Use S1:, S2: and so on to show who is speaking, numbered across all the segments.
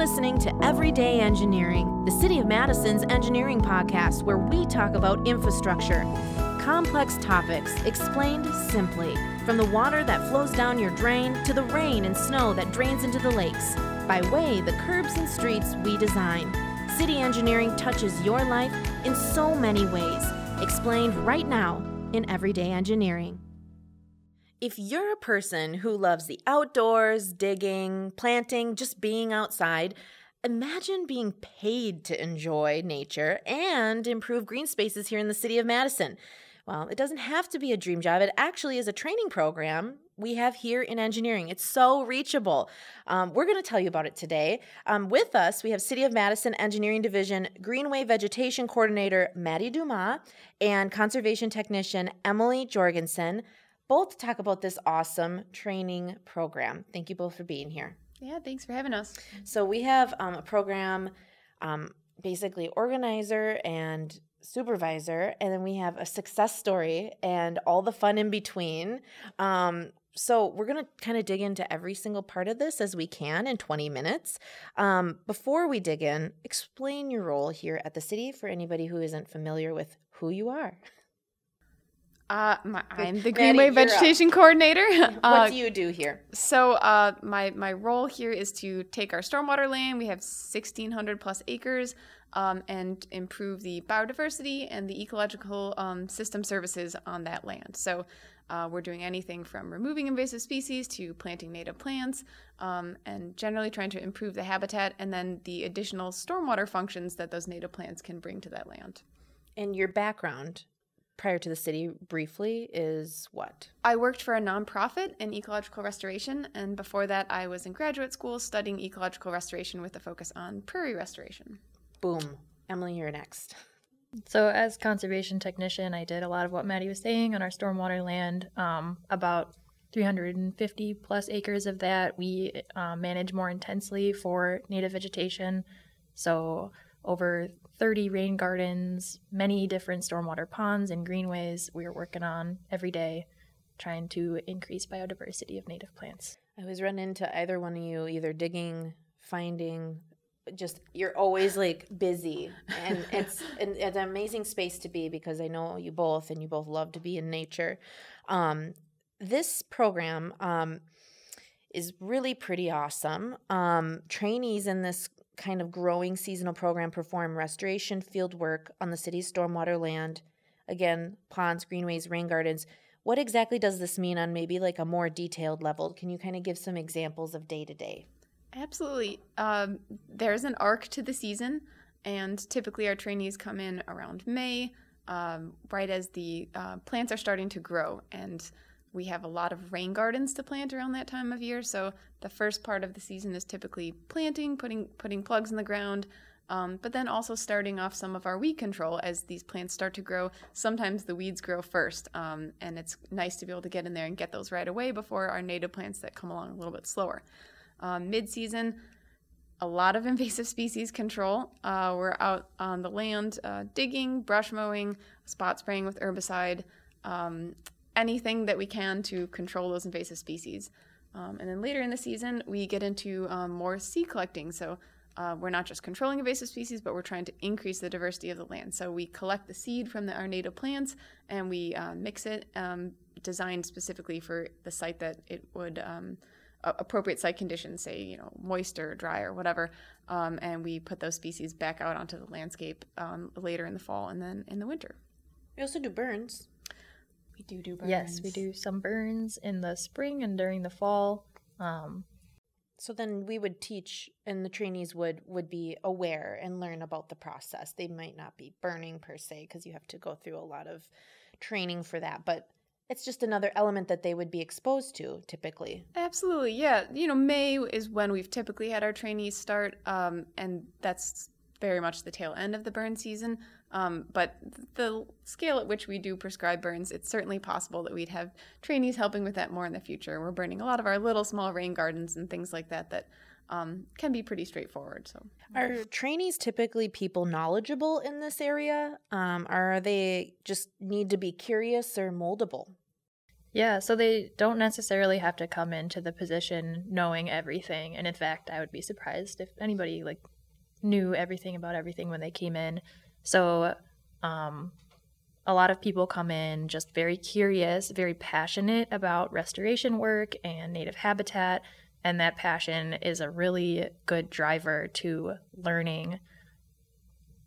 S1: listening to Everyday Engineering, the City of Madison's engineering podcast where we talk about infrastructure, complex topics explained simply, from the water that flows down your drain to the rain and snow that drains into the lakes, by way the curbs and streets we design. City engineering touches your life in so many ways, explained right now in Everyday Engineering. If you're a person who loves the outdoors, digging, planting, just being outside, imagine being paid to enjoy nature and improve green spaces here in the city of Madison. Well, it doesn't have to be a dream job. It actually is a training program we have here in engineering. It's so reachable. Um, we're going to tell you about it today. Um, with us, we have City of Madison Engineering Division Greenway Vegetation Coordinator Maddie Dumas and Conservation Technician Emily Jorgensen both talk about this awesome training program. Thank you both for being here.
S2: Yeah, thanks for having us.
S1: So, we have um, a program, um, basically, organizer and supervisor, and then we have a success story and all the fun in between. Um, so we're going to kind of dig into every single part of this as we can in 20 minutes. Um, before we dig in, explain your role here at the city for anybody who isn't familiar with who you are.
S2: Uh, my, I'm the Greenway Vegetation Coordinator.
S1: what uh, do you do here?
S2: So, uh, my my role here is to take our stormwater land. We have 1,600 plus acres, um, and improve the biodiversity and the ecological um, system services on that land. So, uh, we're doing anything from removing invasive species to planting native plants, um, and generally trying to improve the habitat and then the additional stormwater functions that those native plants can bring to that land.
S1: And your background prior to the city briefly is what?
S2: I worked for a nonprofit in ecological restoration, and before that, I was in graduate school studying ecological restoration with a focus on prairie restoration.
S1: Boom. Emily, you're next.
S3: So, as conservation technician, I did a lot of what Maddie was saying on our stormwater land. Um, about 350 plus acres of that we uh, manage more intensely for native vegetation. So, over 30 rain gardens, many different stormwater ponds and greenways we are working on every day, trying to increase biodiversity of native plants.
S1: I always run into either one of you either digging, finding, just you're always like busy. And it's an, it's an amazing space to be because i know you both and you both love to be in nature. Um, this program um, is really pretty awesome. Um, trainees in this kind of growing seasonal program perform restoration field work on the city's stormwater land. Again, ponds, greenways, rain gardens. What exactly does this mean on maybe like a more detailed level? Can you kind of give some examples of day to day?
S2: Absolutely. Um, there's an arc to the season, and typically our trainees come in around May, um, right as the uh, plants are starting to grow. And we have a lot of rain gardens to plant around that time of year. So the first part of the season is typically planting, putting putting plugs in the ground, um, but then also starting off some of our weed control as these plants start to grow. Sometimes the weeds grow first, um, and it's nice to be able to get in there and get those right away before our native plants that come along a little bit slower. Um, Mid season, a lot of invasive species control. Uh, we're out on the land uh, digging, brush mowing, spot spraying with herbicide. Um, anything that we can to control those invasive species. Um, and then later in the season, we get into um, more seed collecting. So uh, we're not just controlling invasive species, but we're trying to increase the diversity of the land. So we collect the seed from the, our native plants and we uh, mix it, um, designed specifically for the site that it would. Um, appropriate site conditions, say you know moist or dry or whatever, um, and we put those species back out onto the landscape um, later in the fall and then in the winter.
S1: We also do burns.
S3: We do do burns. Yes, we do some burns in the spring and during the fall. Um,
S1: so then we would teach, and the trainees would would be aware and learn about the process. They might not be burning per se because you have to go through a lot of training for that, but it's just another element that they would be exposed to typically.
S2: Absolutely, yeah. You know, May is when we've typically had our trainees start, um, and that's very much the tail end of the burn season. Um, but the scale at which we do prescribe burns, it's certainly possible that we'd have trainees helping with that more in the future. We're burning a lot of our little small rain gardens and things like that that um, can be pretty straightforward. So,
S1: are trainees typically people knowledgeable in this area? Um, are they just need to be curious or moldable?
S3: Yeah, so they don't necessarily have to come into the position knowing everything. And in fact, I would be surprised if anybody like knew everything about everything when they came in. So, um, a lot of people come in just very curious, very passionate about restoration work and native habitat. And that passion is a really good driver to learning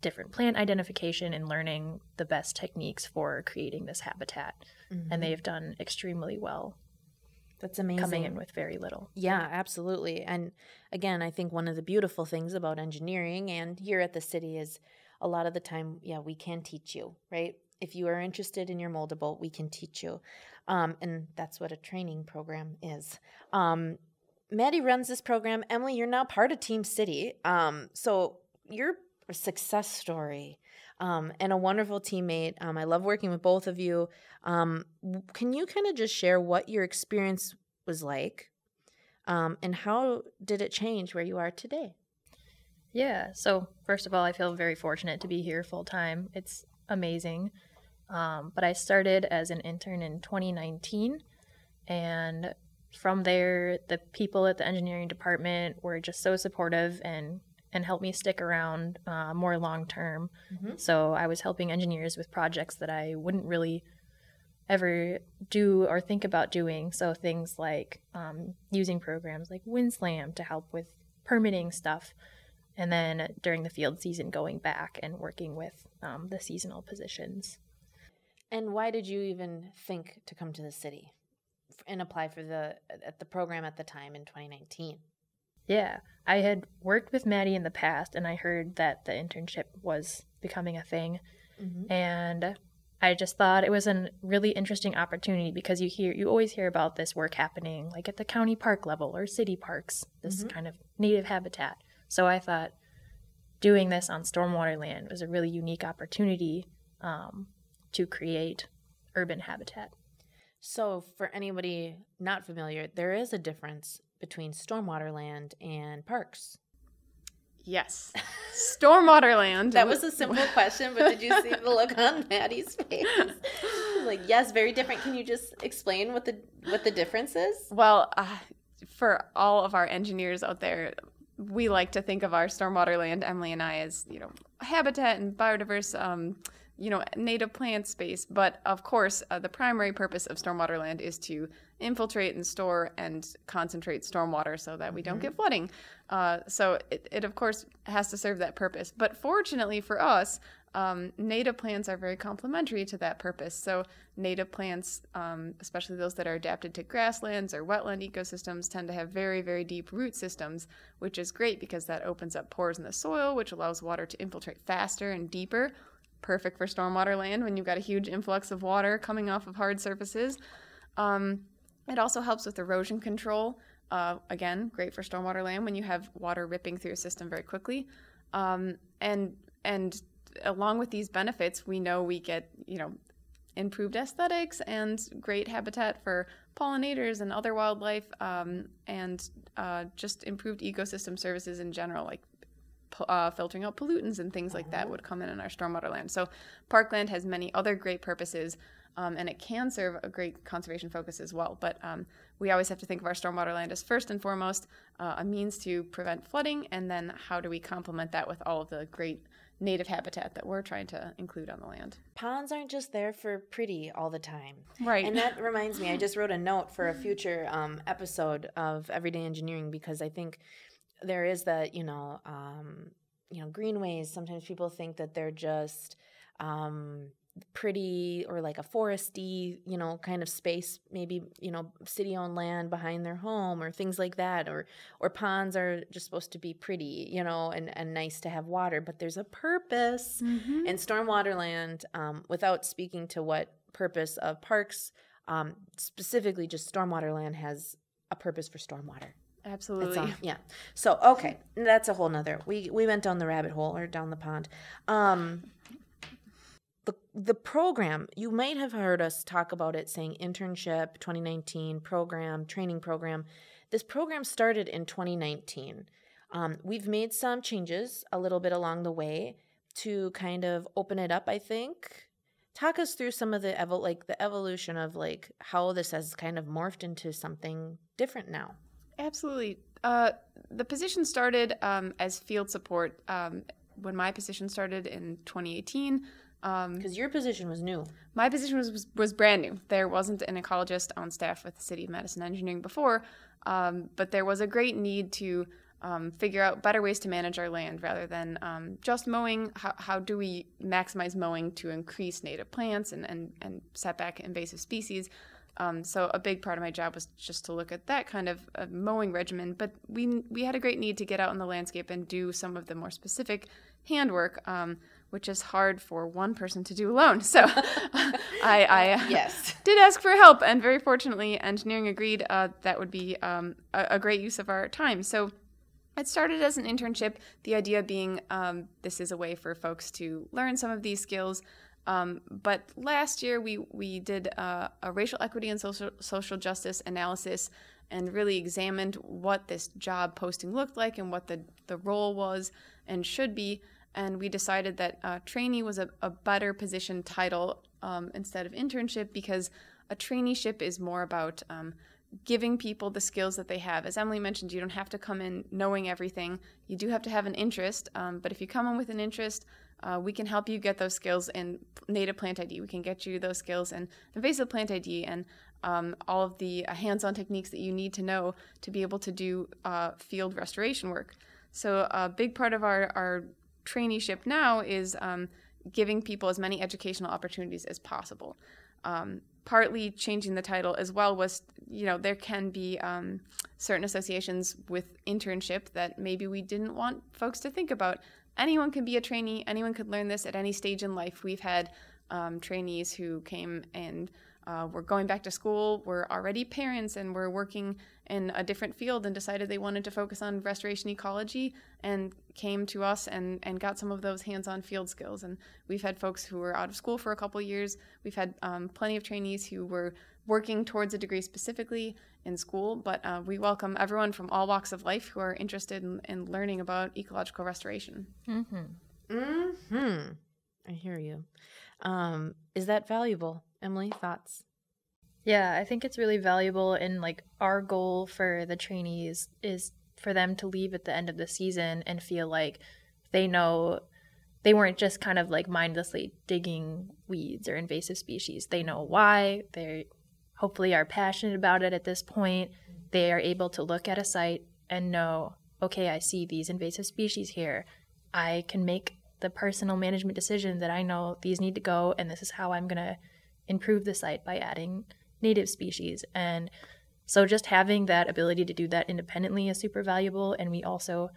S3: different plant identification and learning the best techniques for creating this habitat. Mm-hmm. And they've done extremely well.
S1: That's amazing.
S3: Coming in with very little.
S1: Yeah, absolutely. And again, I think one of the beautiful things about engineering and here at the city is a lot of the time, yeah, we can teach you, right? If you are interested in your moldable, we can teach you. Um, and that's what a training program is. Um, Maddie runs this program. Emily, you're now part of Team City. Um, so you're a success story um, and a wonderful teammate. Um, I love working with both of you. Um, can you kind of just share what your experience was like um, and how did it change where you are today?
S3: Yeah, so first of all, I feel very fortunate to be here full time. It's amazing. Um, but I started as an intern in 2019, and from there, the people at the engineering department were just so supportive and and help me stick around uh, more long term. Mm-hmm. So I was helping engineers with projects that I wouldn't really ever do or think about doing. So things like um, using programs like WinSLAMM to help with permitting stuff. And then during the field season, going back and working with um, the seasonal positions.
S1: And why did you even think to come to the city and apply for the at the program at the time in 2019?
S3: Yeah, I had worked with Maddie in the past, and I heard that the internship was becoming a thing, mm-hmm. and I just thought it was a really interesting opportunity because you hear you always hear about this work happening like at the county park level or city parks, this mm-hmm. kind of native habitat. So I thought doing this on stormwater land was a really unique opportunity um, to create urban habitat.
S1: So, for anybody not familiar, there is a difference between stormwater land and parks?
S2: Yes. Stormwater land.
S1: that was a simple question, but did you see the look on Maddie's face? like, yes, very different. Can you just explain what the what the difference is?
S2: Well, uh, for all of our engineers out there, we like to think of our stormwater land, Emily and I, as you know, habitat and biodiverse um, you know, native plant space. But of course, uh, the primary purpose of stormwater land is to infiltrate and store and concentrate stormwater so that we don't mm-hmm. get flooding. Uh, so it, it, of course, has to serve that purpose. But fortunately for us, um, native plants are very complementary to that purpose. So, native plants, um, especially those that are adapted to grasslands or wetland ecosystems, tend to have very, very deep root systems, which is great because that opens up pores in the soil, which allows water to infiltrate faster and deeper perfect for stormwater land when you've got a huge influx of water coming off of hard surfaces. Um, it also helps with erosion control. Uh, again, great for stormwater land when you have water ripping through a system very quickly. Um, and and along with these benefits, we know we get you know improved aesthetics and great habitat for pollinators and other wildlife, um, and uh, just improved ecosystem services in general, like uh, filtering out pollutants and things like that would come in in our stormwater land. So parkland has many other great purposes, um, and it can serve a great conservation focus as well. But um, we always have to think of our stormwater land as first and foremost uh, a means to prevent flooding, and then how do we complement that with all of the great native habitat that we're trying to include on the land.
S1: Ponds aren't just there for pretty all the time.
S2: Right.
S1: And that reminds me, I just wrote a note for a future um, episode of Everyday Engineering because I think there is that you know um, you know greenways. Sometimes people think that they're just um, pretty or like a foresty you know kind of space maybe you know city owned land behind their home or things like that or or ponds are just supposed to be pretty you know and, and nice to have water but there's a purpose mm-hmm. in stormwater land um, without speaking to what purpose of parks um, specifically just stormwater land has a purpose for stormwater
S2: Absolutely.
S1: yeah. So okay, that's a whole nother. We we went down the rabbit hole or down the pond. Um, the program you might have heard us talk about it, saying internship 2019 program training program. This program started in 2019. Um, we've made some changes a little bit along the way to kind of open it up. I think talk us through some of the evol- like the evolution of like how this has kind of morphed into something different now.
S2: Absolutely. Uh, the position started um, as field support um, when my position started in 2018. Um,
S1: Because your position was new.
S2: my position was, was was brand new. There wasn't an ecologist on staff with the City of Madison Engineering before, um, but there was a great need to um, figure out better ways to manage our land rather than um, just mowing. How, how do we maximize mowing to increase native plants and, and, and set back invasive species? Um, so a big part of my job was just to look at that kind of uh, mowing regimen. But we we had a great need to get out in the landscape and do some of the more specific handwork, um, which is hard for one person to do alone. So I, I
S1: Yes.
S2: did ask for help, and very fortunately, engineering agreed uh, that would be um, a, a great use of our time. So it started as an internship, the idea being um, this is a way for folks to learn some of these skills. Um, but last year, we, we did uh, a racial equity and social, social justice analysis and really examined what this job posting looked like and what the, the role was and should be. And we decided that uh, trainee was a, a better position title um, instead of internship because a traineeship is more about um, giving people the skills that they have. As Emily mentioned, you don't have to come in knowing everything. You do have to have an interest, um, but if you come in with an interest, uh, we can help you get those skills in native plant ID. We can get you those skills in invasive plant ID and um, all of the uh, hands-on techniques that you need to know to be able to do uh, field restoration work. So a big part of our, our traineeship now is um, giving people as many educational opportunities as possible. Um, partly changing the title as well was, you know, there can be um, certain associations with internship that maybe we didn't want folks to think about. Anyone can be a trainee. Anyone could learn this at any stage in life. We've had um, trainees who came and uh, were going back to school, were already parents, and were working in a different field and decided they wanted to focus on restoration ecology and came to us and, and got some of those hands-on field skills. And we've had folks who were out of school for a couple years. We've had um, plenty of trainees who were working towards a degree specifically in school, but uh, we welcome everyone from all walks of life who are interested in, in learning about ecological restoration.
S1: Hmm. I hear you. Um, is that valuable, Emily? Thoughts?
S3: Yeah, I think it's really valuable. And like our goal for the trainees is for them to leave at the end of the season and feel like they know they weren't just kind of like mindlessly digging weeds or invasive species. They know why. They hopefully are passionate about it at this point. They are able to look at a site and know, okay, I see these invasive species here. I can make the personal management decision that I know these need to go, and this is how I'm going to improve the site by adding native species. And so just having that ability to do that independently is super valuable. And we also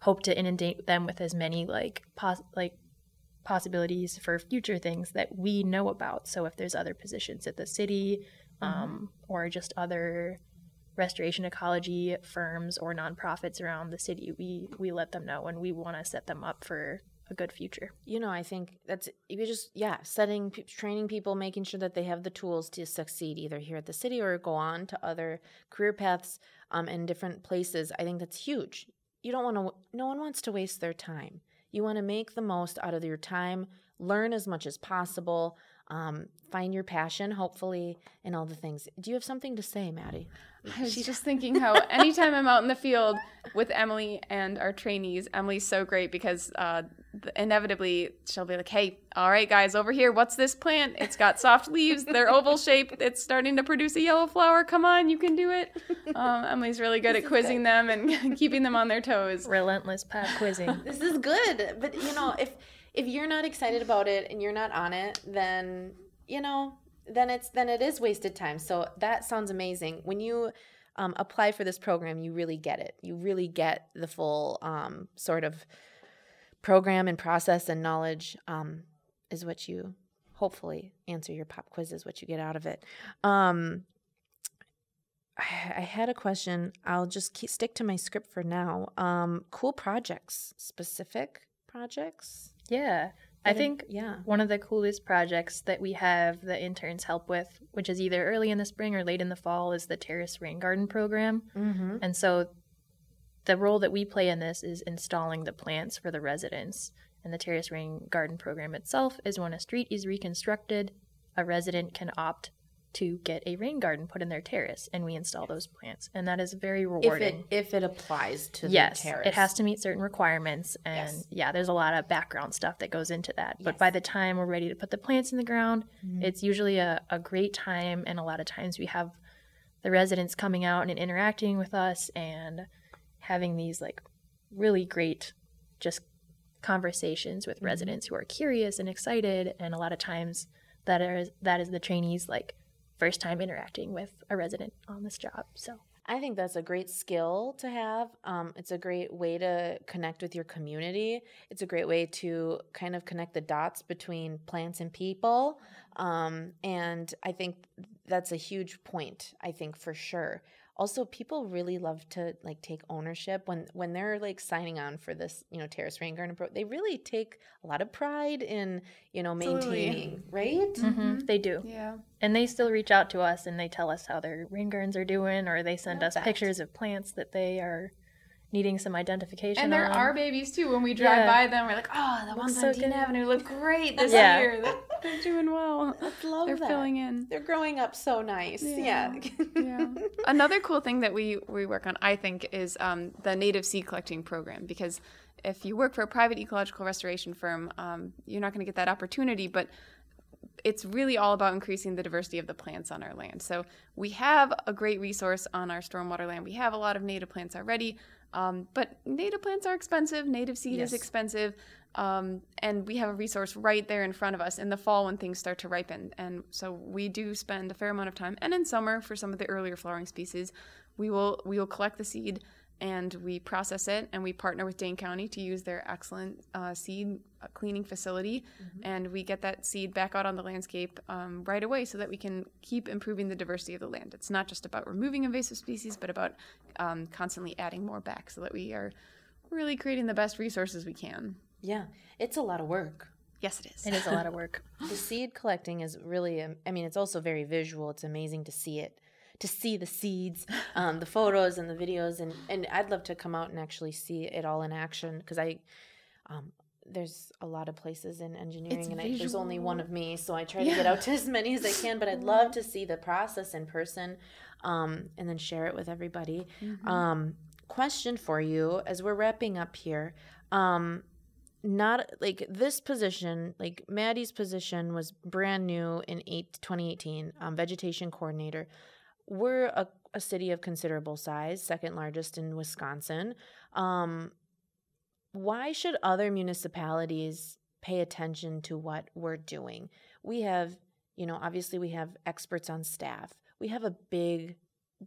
S3: hope to inundate them with as many like pos- like possibilities for future things that we know about. So if there's other positions at the city um, or just other restoration ecology firms or nonprofits around the city, we we let them know and we want to set them up for a good future.
S1: You know, I think that's you just yeah, setting training people, making sure that they have the tools to succeed either here at the city or go on to other career paths um, in different places. I think that's huge. You don't want to. No one wants to waste their time. You want to make the most out of your time, learn as much as possible, um, find your passion, hopefully, and all the things. Do you have something to say, Maddie?
S2: I was just thinking how anytime I'm out in the field with Emily and our trainees, Emily's so great because uh, inevitably she'll be like, "Hey, all right, guys, over here, what's this plant? It's got soft leaves. They're oval shaped. It's starting to produce a yellow flower. Come on, you can do it." Um, Emily's really good at quizzing them and keeping them on their toes.
S3: Relentless pop quizzing.
S1: this is good but you know if if you're not excited about it and you're not on it then you know then it's then it is wasted time so that sounds amazing when you um, apply for this program you really get it you really get the full um, sort of program and process and knowledge um, is what you hopefully answer your pop quiz is what you get out of it um, I I had a question. I'll just keep, stick to my script for now. Um, cool projects, specific projects.
S3: Yeah. I think
S1: yeah.
S3: one of the coolest projects that we have the interns help with, which is either early in the spring or late in the fall, is the Terrace Rain Garden program.
S1: Mm-hmm.
S3: And so the role that we play in this is installing the plants for the residents. And the terrace rain garden program itself is when a street is reconstructed, a resident can opt to get a rain garden put in their terrace and we install those plants and that is very
S1: If
S3: rewarding
S1: it if it applies to
S3: yes
S1: the terrace.
S3: it has to meet certain requirements and
S1: Yes.
S3: yeah there's a lot of background stuff that goes into that but
S1: Yes.
S3: by the time we're ready to put the plants in the ground
S1: Mhm.
S3: it's usually a, a great time and a lot of times we have the residents coming out and interacting with us and having these like really great just conversations with
S1: Mhm.
S3: residents who are curious and excited and a lot of times that is that is the trainees like first time interacting with a resident on this job so
S1: I think that's a great skill to have. Um, it's a great way to connect with your community. It's a great way to kind of connect the dots between plants and people. Um, and I think that's a huge point, I think for sure. Also, people really love to like take ownership when when they're like signing on for this, you know, terrace rain garden. Pro- they really take a lot of pride in, you know,
S2: Absolutely.
S1: maintaining, right?
S3: mhm, they do
S2: Yeah.
S3: And they still reach out to us and they tell us how their rain gardens are doing, or they send
S1: Love
S3: us
S1: that.
S3: pictures of plants that they are needing some identification
S2: And there
S3: on.
S2: are babies too. When we drive
S3: Yeah.
S2: by them, we're like, oh, the
S3: Looks
S2: ones
S3: so
S2: on Dean
S3: good.
S2: Avenue look great this
S3: Yeah.
S2: year. They're, they're doing well.
S1: I love
S2: They're
S1: that.
S2: filling in.
S1: They're growing up so nice. Yeah.
S2: Yeah. Another cool thing that we we work on, I think, is um, the native seed collecting program. Because if you work for a private ecological restoration firm, um, you're not going to get that opportunity. But it's really all about increasing the diversity of the plants on our land. So we have a great resource on our stormwater land. We have a lot of native plants already, um, but native plants are expensive. Native seed is expensive, um, and we have a resource right there in front of us in the fall when things start to ripen. And so we do spend a fair amount of time, and in summer for some of the earlier flowering species, we will we will collect the seed and we process it and we partner with Dane County to use their excellent uh, seed uh, cleaning facility and we get that seed back out on the landscape um, right away so that we can keep improving the diversity of the land. It's not just about removing invasive species but about um, constantly adding more back so that we are really creating the best resources we can.
S1: Yeah, it's a lot of work.
S2: Yes, it is.
S3: It is a lot of work.
S1: The seed collecting is really, um, I mean, it's also very visual. It's amazing to see it, to see the seeds, um, the photos and the videos, and and I'd love to come out and actually see it all in action because I, um, there's a lot of places in engineering, and I, there's only one of me, so I try to get out to as many as I can. But I'd love to see the process in person, um, and then share it with everybody.
S2: Mhm.
S1: Um, question for you as we're wrapping up here. Um, not like this position, like Maddie's position was brand new in eight, 2018, um, vegetation coordinator. We're a, a city of considerable size, second largest in Wisconsin. Um, why should other municipalities pay attention to what we're doing? We have, you know, obviously we have experts on staff. We have a big,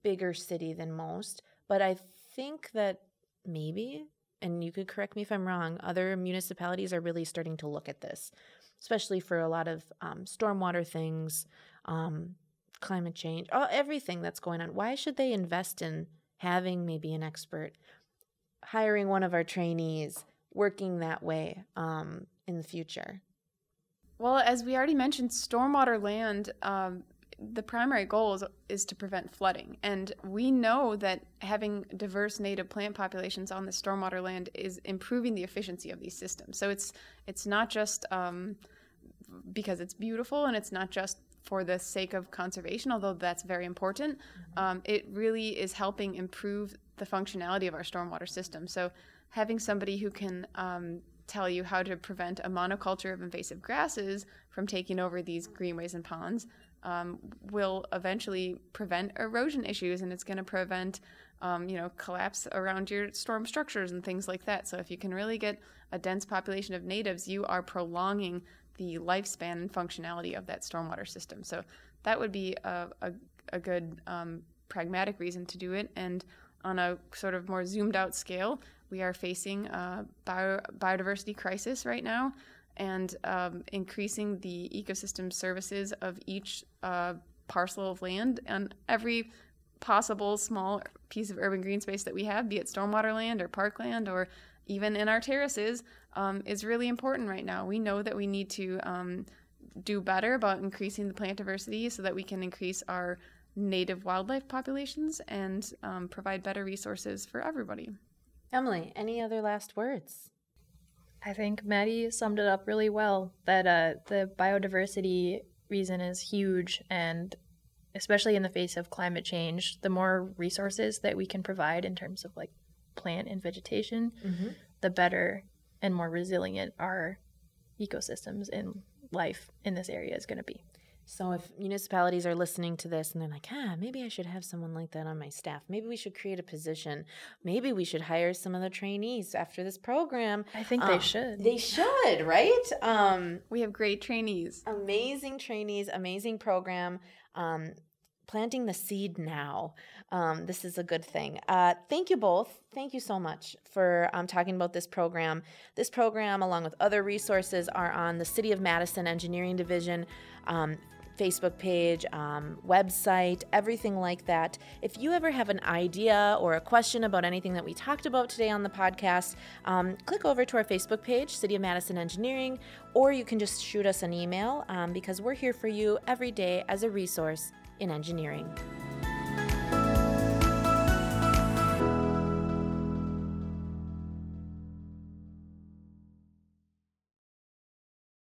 S1: bigger city than most, but I think that maybe, and you could correct me if I'm wrong, other municipalities are really starting to look at this, especially for a lot of um, stormwater things, um, climate change, all, everything that's going on. Why should they invest in having maybe an expert, hiring one of our trainees, working that way um, in the future?
S2: Well, as we already mentioned, stormwater land, um, the primary goal is, is to prevent flooding. And we know that having diverse native plant populations on the stormwater land is improving the efficiency of these systems. So it's it's not just um, because it's beautiful and it's not just for the sake of conservation, although that's very important. Um, it really is helping improve the functionality of our stormwater system. So having somebody who can um, tell you how to prevent a monoculture of invasive grasses from taking over these greenways and ponds um, will eventually prevent erosion issues and it's going to prevent um, you know collapse around your storm structures and things like that so if you can really get a dense population of natives you are prolonging the lifespan and functionality of that stormwater system. So that would be a, a, a good um, pragmatic reason to do it. And on a sort of more zoomed out scale we are facing a bio, biodiversity crisis right now and um, increasing the ecosystem services of each uh, parcel of land and every possible small piece of urban green space that we have, be it stormwater land or parkland or even in our terraces, um, is really important right now. We know that we need to um, do better about increasing the plant diversity so that we can increase our native wildlife populations and um, provide better resources for everybody.
S1: Emily, any other last words?
S3: I think Maddie summed it up really well that uh, the biodiversity reason is huge and especially in the face of climate change, the more resources that we can provide in terms of like plant and vegetation, mm-hmm. the better and more resilient our ecosystems and life in this area is going to be.
S1: So if municipalities are listening to this and they're like, ah, maybe I should have someone like that on my staff. Maybe we should create a position. Maybe we should hire some of the trainees after this program.
S3: I think um, they should.
S1: They should, right?
S2: Um, we have great trainees.
S1: Amazing trainees, amazing program. Um, planting the seed now. Um, this is a good thing. Uh, thank you both. Thank you so much for um, talking about this program. This program, along with other resources, are on the City of Madison Engineering Division. Um, Facebook page, um, website, everything like that. If you ever have an idea or a question about anything that we talked about today on the podcast, um, click over to our Facebook page, City of Madison Engineering, or you can just shoot us an email um, because we're here for you every day as a resource in engineering.